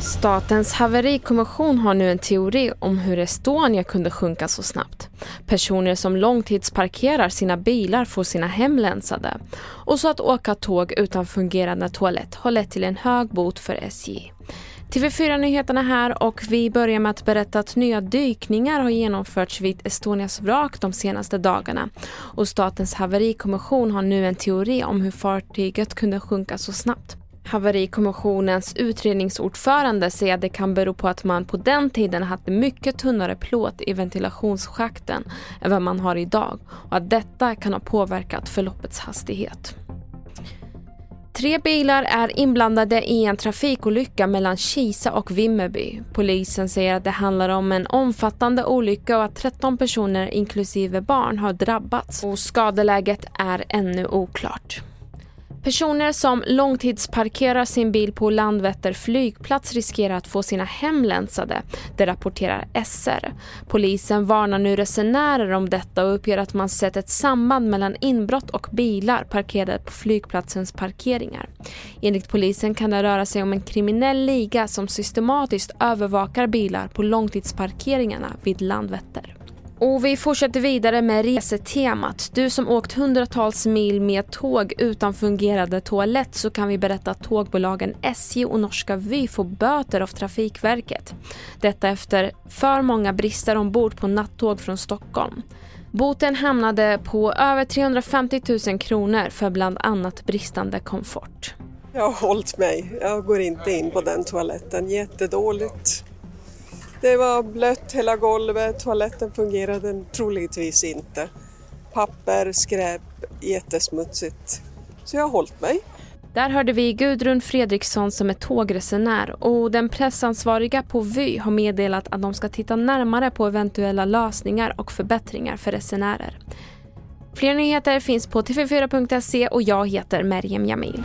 Statens haverikommission har nu en teori om hur Estonia kunde sjunka så snabbt. Personer som långtidsparkerar sina bilar får sina hem länsade. Och så att åka tåg utan fungerande toalett har lett till en hög bot för SJ. TV4-nyheterna här och vi börjar med att berätta att nya dykningar har genomförts vid Estonias vrak de senaste dagarna. Och Statens haverikommission har nu en teori om hur fartyget kunde sjunka så snabbt. Haverikommissionens utredningsordförande säger att det kan bero på att man på den tiden hade mycket tunnare plåt i ventilationsschakten än vad man har idag och att detta kan ha påverkat förloppets hastighet. Tre bilar är inblandade i en trafikolycka mellan Kisa och Vimmerby. Polisen säger att det handlar om en omfattande olycka och att 13 personer inklusive barn har drabbats och skadeläget är ännu oklart. Personer som långtidsparkerar sin bil på Landvetter flygplats riskerar att få sina hem länsade, det rapporterar SR. Polisen varnar nu resenärer om detta och uppger att man sett ett samband mellan inbrott och bilar parkerade på flygplatsens parkeringar. Enligt polisen kan det röra sig om en kriminell liga som systematiskt övervakar bilar på långtidsparkeringarna vid Landvetter. Och vi fortsätter vidare med resetemat. Du som åkt hundratals mil med tåg utan fungerande toalett så kan vi berätta att tågbolagen SJ och Norska Vy får böter av Trafikverket. Detta efter för många brister ombord på nattåg från Stockholm. Boten hamnade på över 350 000 kronor för bland annat bristande komfort. Jag har hållit mig. Jag går inte in på den toaletten. Jättedåligt. Det var blött hela golvet, toaletten fungerade troligtvis inte. Papper, skräp, jättesmutsigt. Så jag har hållit mig. Där hörde vi Gudrun Fredriksson som är tågresenär och den pressansvariga på Vy har meddelat att de ska titta närmare på eventuella lösningar och förbättringar för resenärer. Fler nyheter finns på tv4.se och jag heter Merjem Jamil.